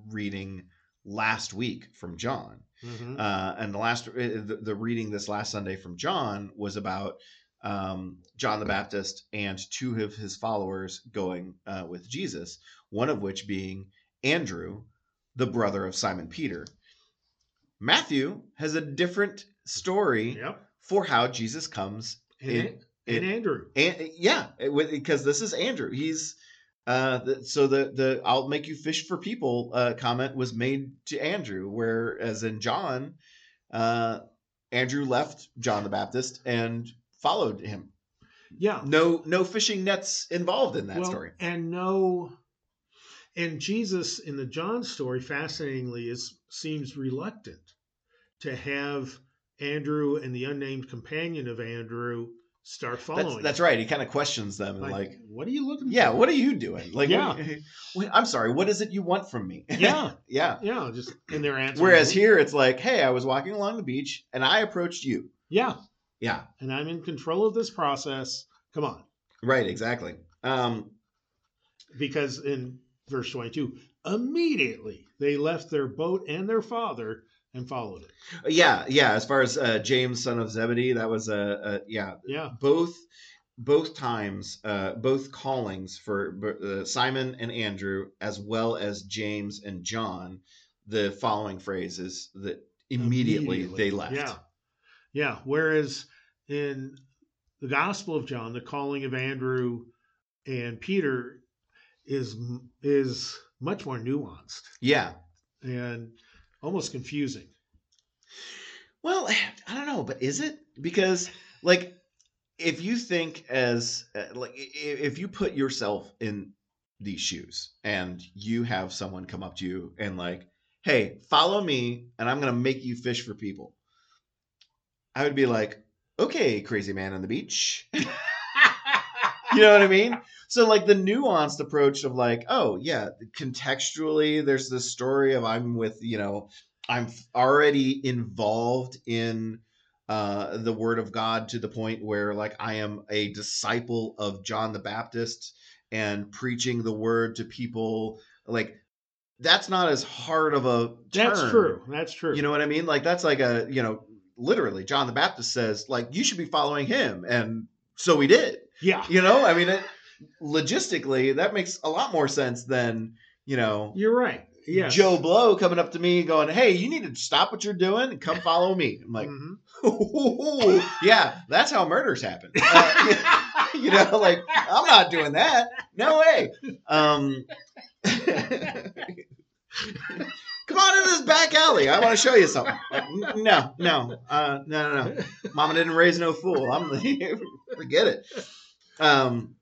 reading last week from John. Mhm. Uh, and the last, uh, the, the reading this last Sunday from John was about um, John the Baptist and two of his followers going uh, with Jesus, one of which being Andrew, the brother of Simon Peter. Matthew has a different story Yep. for how Jesus comes. And, in- and in- Andrew. and yeah, because this is Andrew. He's uh, the, so the the I'll make you fish for people uh, comment was made to Andrew, whereas in John, uh, Andrew left John the Baptist and followed him. Yeah. No no fishing nets involved in that well, story. And no, and Jesus in the John story, fascinatingly, is seems reluctant to have Andrew and the unnamed companion of Andrew start following. That's that's right. He kind of questions them and Like, like, what are you looking yeah, for? what are you doing? Like, Yeah. what- I'm sorry, what is it you want from me? Yeah. yeah. Yeah, just and their answer. Whereas here it's like, hey, I was walking along the beach and I approached you. yeah, Yeah, and I'm in control of this process. Come on, right, exactly. Um, because in verse 22, immediately they left their boat and their father and followed it. yeah, yeah. As far as uh, James, son of Zebedee, that was a, a yeah. Yeah, Both both times, uh, both callings for uh, Simon and Andrew, as well as James and John. The following phrase is that immediately, they left. Yeah, yeah. Whereas in the Gospel of John, the calling of Andrew and Peter is is much more nuanced yeah. and almost confusing. Well, I don't know, but is it? Because like if you think as uh, like if you put yourself in these shoes and you have someone come up to you and like, "Hey, follow me and I'm going to make you fish for people." I would be like, "Okay, crazy man on the beach." you know what I mean? So like the nuanced approach of like, oh yeah, contextually, there's this story of I'm with you know, I'm already involved in uh, the Word of God to the point where like I am a disciple of John the Baptist and preaching the Word to people. Like that's not as hard of a That's true. That's true. You know what I mean? Like that's like a you know literally John the Baptist says like you should be following him, and so we did. Yeah, You know, I mean, it, logistically, that makes a lot more sense than you know you're right. Yeah, Joe Blow coming up to me going, "Hey, you need to stop what you're doing and come follow me." I'm like, Mhm. "Yeah, that's how murders happen." Uh, you know, like I'm not doing that. No way. Um, Come on in this back alley. I want to show you something. No, no, uh, no, no, no. Mama didn't raise no fool. I'm forget it. Um,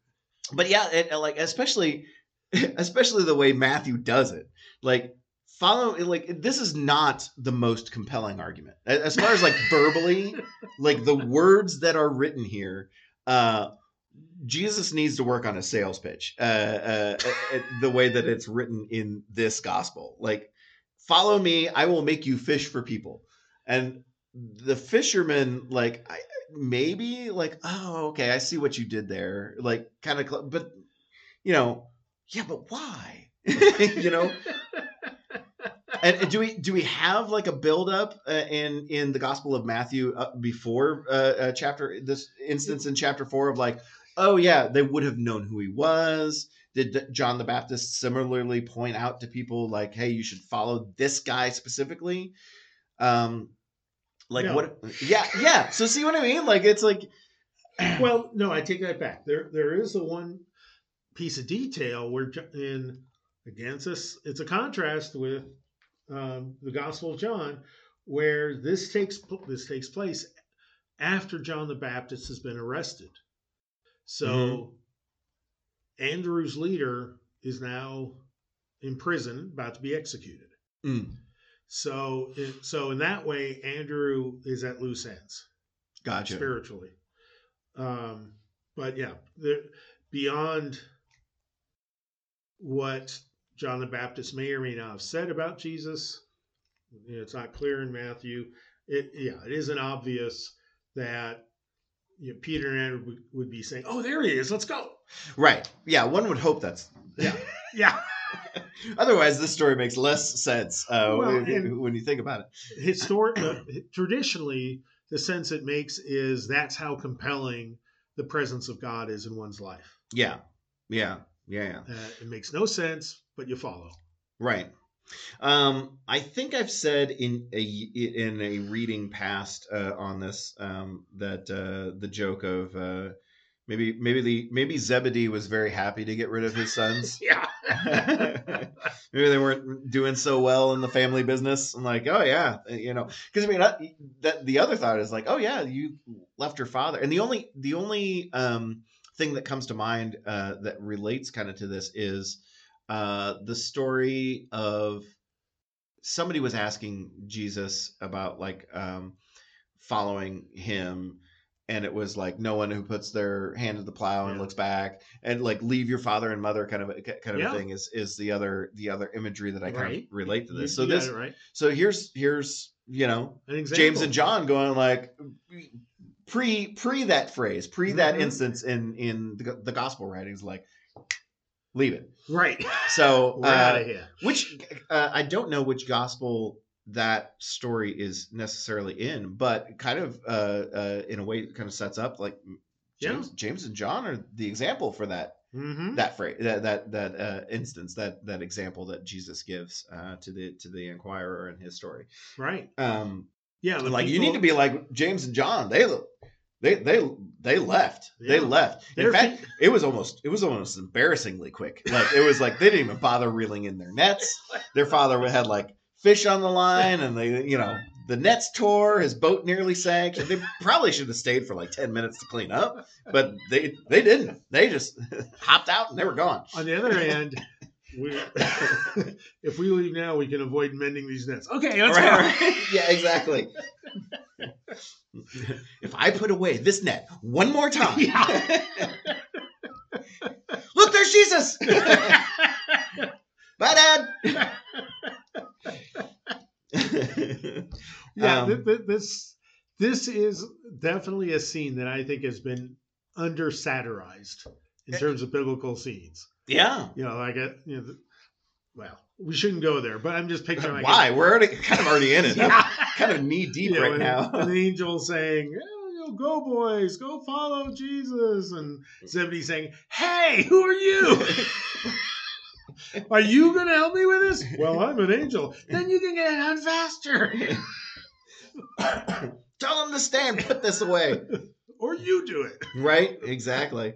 but yeah, it, like especially, especially the way Matthew does it. Like follow, like this is not the most compelling argument as far as like verbally, like the words that are written here. Uh, Jesus needs to work on a sales pitch. Uh, uh, uh, the way that it's written in this gospel, like follow me, I will make you fish for people, and the fisherman, like I, maybe like oh okay, I see what you did there, like kind of, cl- but you know, yeah, but why? you know, and and do we do we have like a build up uh, in in the Gospel of Matthew uh, before uh, uh, chapter this instance in chapter four of like oh yeah they would have known who he was. Did John the Baptist similarly point out to people like hey you should follow this guy specifically? Um like No. what yeah yeah so see what I mean like it's like well, no, I take that back. There, there is the one piece of detail where, in again, it's a, s- it's a contrast with um, the Gospel of John, where this takes this takes place after John the Baptist has been arrested. So, Mhm. Andrew's leader is now in prison, about to be executed. mm, So, so in that way, Andrew is at loose ends gotcha spiritually. Um, but yeah, beyond what John the Baptist may or may not have said about Jesus, you know, it's not clear in Matthew. It yeah, it isn't obvious that you know, Peter and Andrew would, would be saying, "Oh, there he is. Let's go." right yeah one would hope that's Yeah, yeah. Otherwise, this story makes less sense uh, Well, when, when you think about it. Historic, uh, traditionally, the sense it makes is that's how compelling the presence of God is in one's life. Yeah, yeah, yeah, yeah. Uh, it makes no sense, but you follow. Right. Um, I think I've said in a in a reading past uh, on this um, that uh, the joke of uh, maybe maybe the maybe Zebedee was very happy to get rid of his sons. Yeah. maybe they weren't doing so well in the family business. I'm like, oh yeah, you know, because I mean, I, that the other thought is like, oh yeah, you left your father, and the only the only um, thing that comes to mind uh, that relates kind of to this is uh, the story of somebody was asking Jesus about like um, following him. And it was like no one who puts their hand to the plow and Yeah. looks back, and like leave your father and mother kind of a, kind of Yeah. thing is is the other the other imagery that I kind of relate to this. So you got this right. so here's here's you know An. James and John going like pre pre that phrase pre that Mhm. instance in in the, the gospel writings like leave it. Right. So uh, which uh, I don't know which gospel that story is necessarily in, but kind of uh, uh, in a way it kind of sets up like James, James and John are the example for that Mm-hmm. that phrase that that that uh, instance that that example that Jesus gives uh, to the to the inquirer in his story. Right. Um, Yeah. like you need to be like James and John. They they they they left. They left. In They're fact, it was almost it was almost embarrassingly quick. Like it was like they didn't even bother reeling in their nets. Their father had like fish on the line, and they you know the nets tore. His boat nearly sank. They probably should have stayed for like ten minutes to clean up, but they they didn't. They just hopped out and they were gone. On the other hand, we, if we leave now, we can avoid mending these nets. Okay, let's Right, go. right. Yeah, exactly. if I put away this net one more time, look, there's Jesus. Bye, Dad. Yeah, Um, th- th- this this is definitely a scene that I think has been under satirized in terms of biblical scenes. yeah. You know, like a you know, well, we shouldn't go there, but I'm just picturing like Why? We're already kind of already in it. Yeah. Kind of knee deep you know, right and- now. the angel saying, "Oh, "Go, boys, go follow Jesus," and Zebedee saying, "Hey, who are you? are you going to help me with this?" Well, I'm an angel. Then you can get it on faster, Tell them to stand. Put this away. or you do it. Right? Exactly.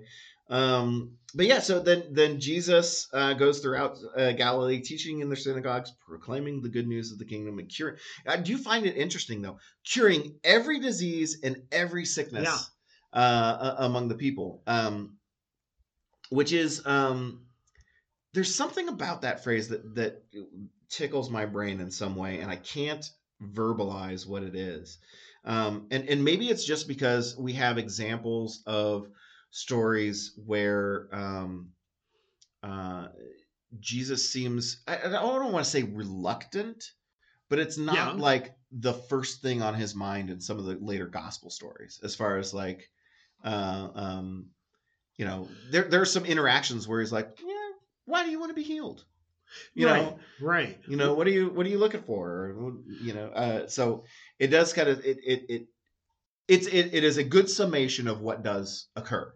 Um, but yeah, so then then Jesus uh, goes throughout uh, Galilee, teaching in their synagogues, proclaiming the good news of the kingdom, and curing. I do find it interesting though, curing every disease and every sickness Yeah. uh, among the people. Um, which is um, there's something about that phrase that that tickles my brain in some way, and I can't verbalize what it is. Um, and and maybe it's just because we have examples of stories where um, uh, Jesus seems I, I don't want to say reluctant, but it's not Yeah. like the first thing on his mind in some of the later gospel stories, as far as like uh, um, you know, there there are some interactions where he's like, yeah, why do you want to be healed? You right, know, right. you know what are you what are you looking for you know uh, so it does kind of it it, it it's it, it is a good summation of what does occur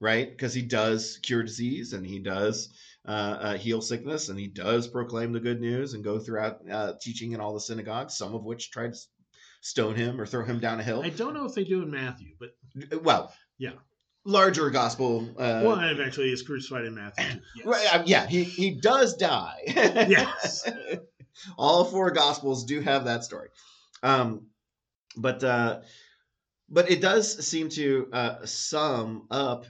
right because he does cure disease and he does uh, uh, heal sickness and he does proclaim the good news and go throughout uh, teaching in all the synagogues some of which tried to stone him or throw him down a hill I don't know if they do in Matthew, but well Yeah. Larger gospel uh, well, and eventually he's crucified in Matthew. Yes. Right, uh, yeah, he he does die. Yes. All four gospels do have that story. Um but uh but it does seem to uh sum up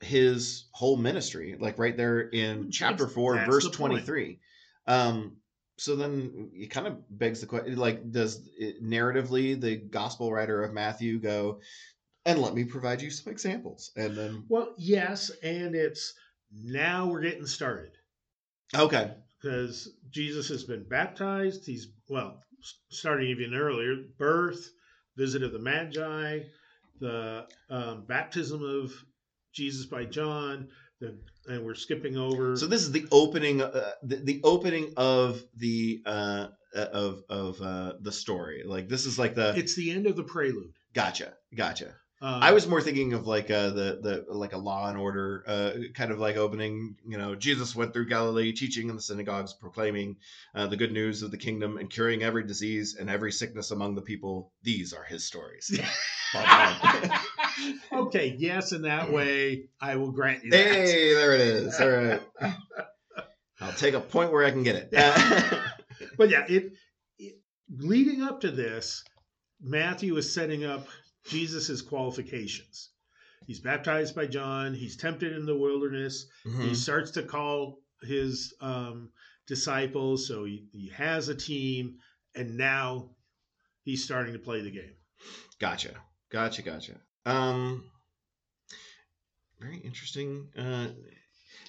his whole ministry like right there in chapter 4 That's verse 23. Um so then it kind of begs the question like does it, narratively the gospel writer of Matthew go and let me provide you some examples and then Well, yes, and it's now we're getting started okay because Jesus has been baptized. He's well, starting even earlier, birth, visit of the Magi, the um, baptism of Jesus by John, the, and we're skipping over. So this is the opening, uh, the, the opening of the uh, uh, of of uh, the story. Like this is like the it's the end of the prelude. gotcha, gotcha. Um, I was more thinking of like uh, the the like a Law and Order uh, kind of like opening. You know, Jesus went through Galilee, teaching in the synagogues, proclaiming uh, the good news of the kingdom, and curing every disease and every sickness among the people. These are his stories. okay, yes, in that way, I will grant you that. hey, there it is. All right. I'll take a point where I can get it. But yeah, it, it leading up to this, Matthew is setting up Jesus's qualifications. He's baptized by John. He's tempted in the wilderness. He mhm. starts to call his um, disciples. So he, he has a team, and now he's starting to play the game. Gotcha. Gotcha. Gotcha. Um, very interesting. Uh,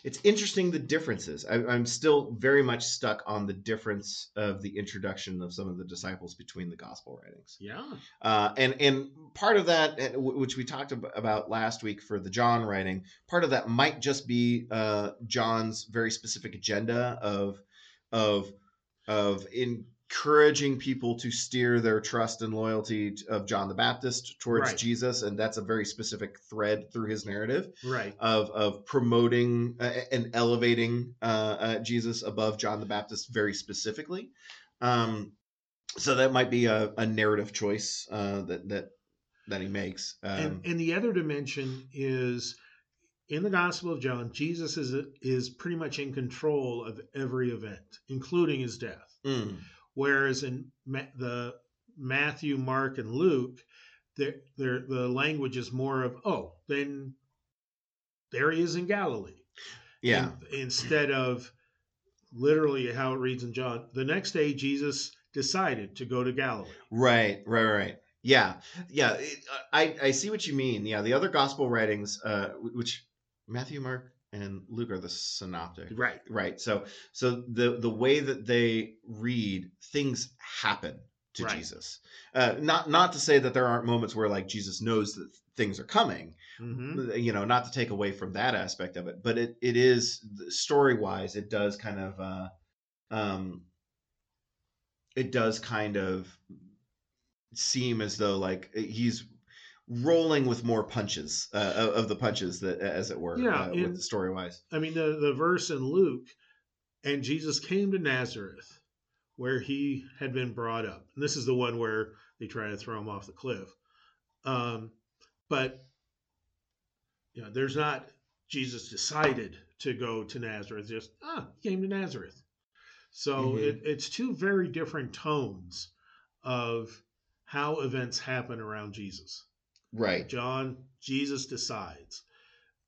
it's interesting the differences. I, I'm still very much stuck on the difference of the introduction of some of the disciples between the gospel writings. Yeah. Uh, and and part of that, uh, which we talked about last week for the John writing, part of that might just be uh, John's very specific agenda of of of encouraging people to steer their trust and loyalty of John the Baptist towards Right. Jesus, and that's a very specific thread through his narrative Right. of of promoting uh, and elevating uh, uh, Jesus above John the Baptist very specifically. Um, so that might be a, a narrative choice uh, that that that he makes. Um, and, and the other dimension is in the Gospel of John, Jesus is is pretty much in control of every event, including his death. mm, Whereas in Ma- the Matthew, Mark, and Luke, their the language is more of oh, then there he is in Galilee. yeah, In- instead of literally how it reads in John, the next day Jesus decided to go to Galilee. right, right, right. Yeah, yeah. it- I I see what you mean. Yeah, the other gospel writings, uh, which Matthew, Mark, and Luke are the synoptic. Right. right so so the the way that they read things happen to Right. jesus uh not not to say that there aren't moments where like jesus knows that things are coming hmm you know not to take away from that aspect of it but it it is story wise it does kind of uh um it does kind of seem as though like he's rolling with more punches uh, of the punches that as it were Yeah, uh, and- with the story wise I mean, the, the verse in Luke, and Jesus came to Nazareth, where he had been brought up. And this is the one where they try to throw him off the cliff. Um, but you know, there's not Jesus decided to go to Nazareth. Just ah, he came to Nazareth. So Mhm. it, it's two very different tones of how events happen around Jesus. Right. John, Jesus decides.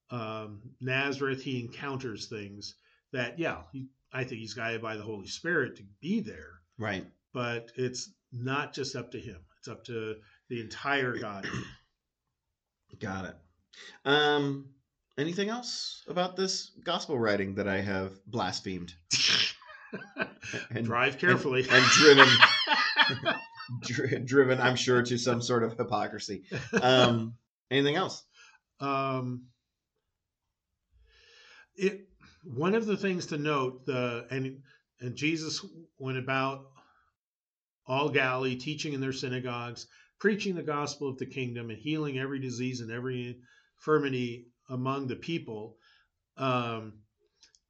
Um, Nazareth, he encounters things that, yeah, he, I think he's guided by the Holy Spirit to be there, Right. but it's not just up to him. It's up to the entire God. Got it. Um, anything else about this gospel writing that I have blasphemed and, Drive carefully. and driven, dri- driven, I'm sure, to some sort of hypocrisy. Um, anything else? um, it one of the things to note the and and Jesus went about all Galilee, teaching in their synagogues, preaching the gospel of the kingdom, and healing every disease and every infirmity among the people. Um,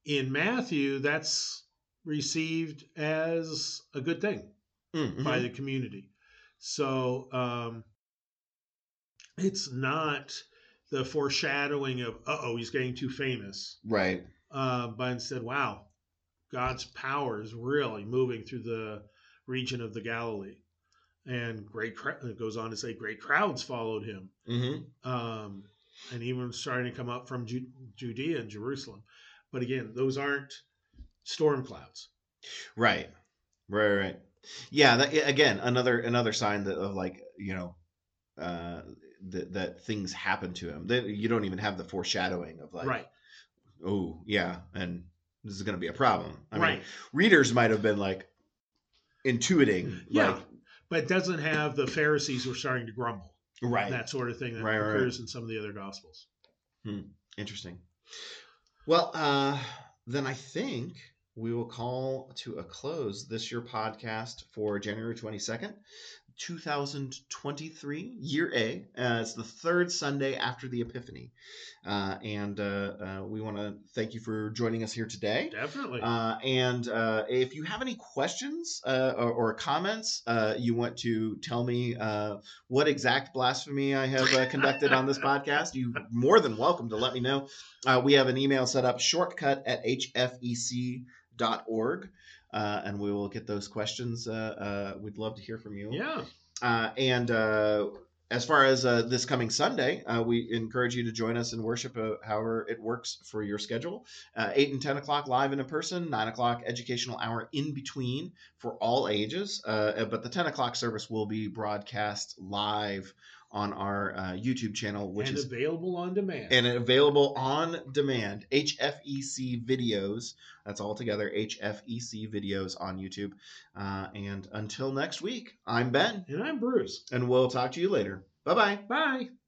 in Matthew, that's received as a good thing Mm, by mhm. the community. So um, it's not the foreshadowing of, uh oh, he's getting too famous, Right. uh, but instead, wow, God's power is really moving through the region of the Galilee. And great, it goes on to say, great crowds followed him, hmm um, and even starting to come up from Ju- Judea and Jerusalem. But again, those aren't storm clouds. Right. Right. Right. Yeah. That, again, another another sign that of like you know, uh, that that things happen to him. That you don't even have the foreshadowing of like, right, oh yeah, and this is going to be a problem. I right. mean, readers might have been like intuiting, Yeah. like but it doesn't have the Pharisees who are starting to grumble. right. that sort of thing that Right, right, occurs in some of the other gospels. Interesting. Well, uh, then I think we will call to a close this year podcast for January 22nd, 2023, year A. Uh, it's the third Sunday after the Epiphany. Uh, and uh, uh, we want to thank you for joining us here today. Definitely. Uh, and uh, if you have any questions uh, or, or comments, uh, you want to tell me uh, what exact blasphemy I have uh, conducted on this podcast, you're more than welcome to let me know. Uh, we have an email set up, shortcut at hfec.org. Uh, and we will get those questions. Uh, uh, we'd love to hear from you. yeah. Uh, and uh, as far as uh, this coming Sunday, uh, we encourage you to join us in worship, however it works for your schedule. Uh, 8 and 10 o'clock live and in person, 9 o'clock educational hour in between for all ages. Uh, but the 10 o'clock service will be broadcast live on our uh, YouTube channel, which and is available on demand. and available on demand. HFEC videos. That's all together. HFEC videos on YouTube. Uh, and until next week, I'm Ben, and I'm Bruce. and we'll talk to you later. Bye bye. Bye.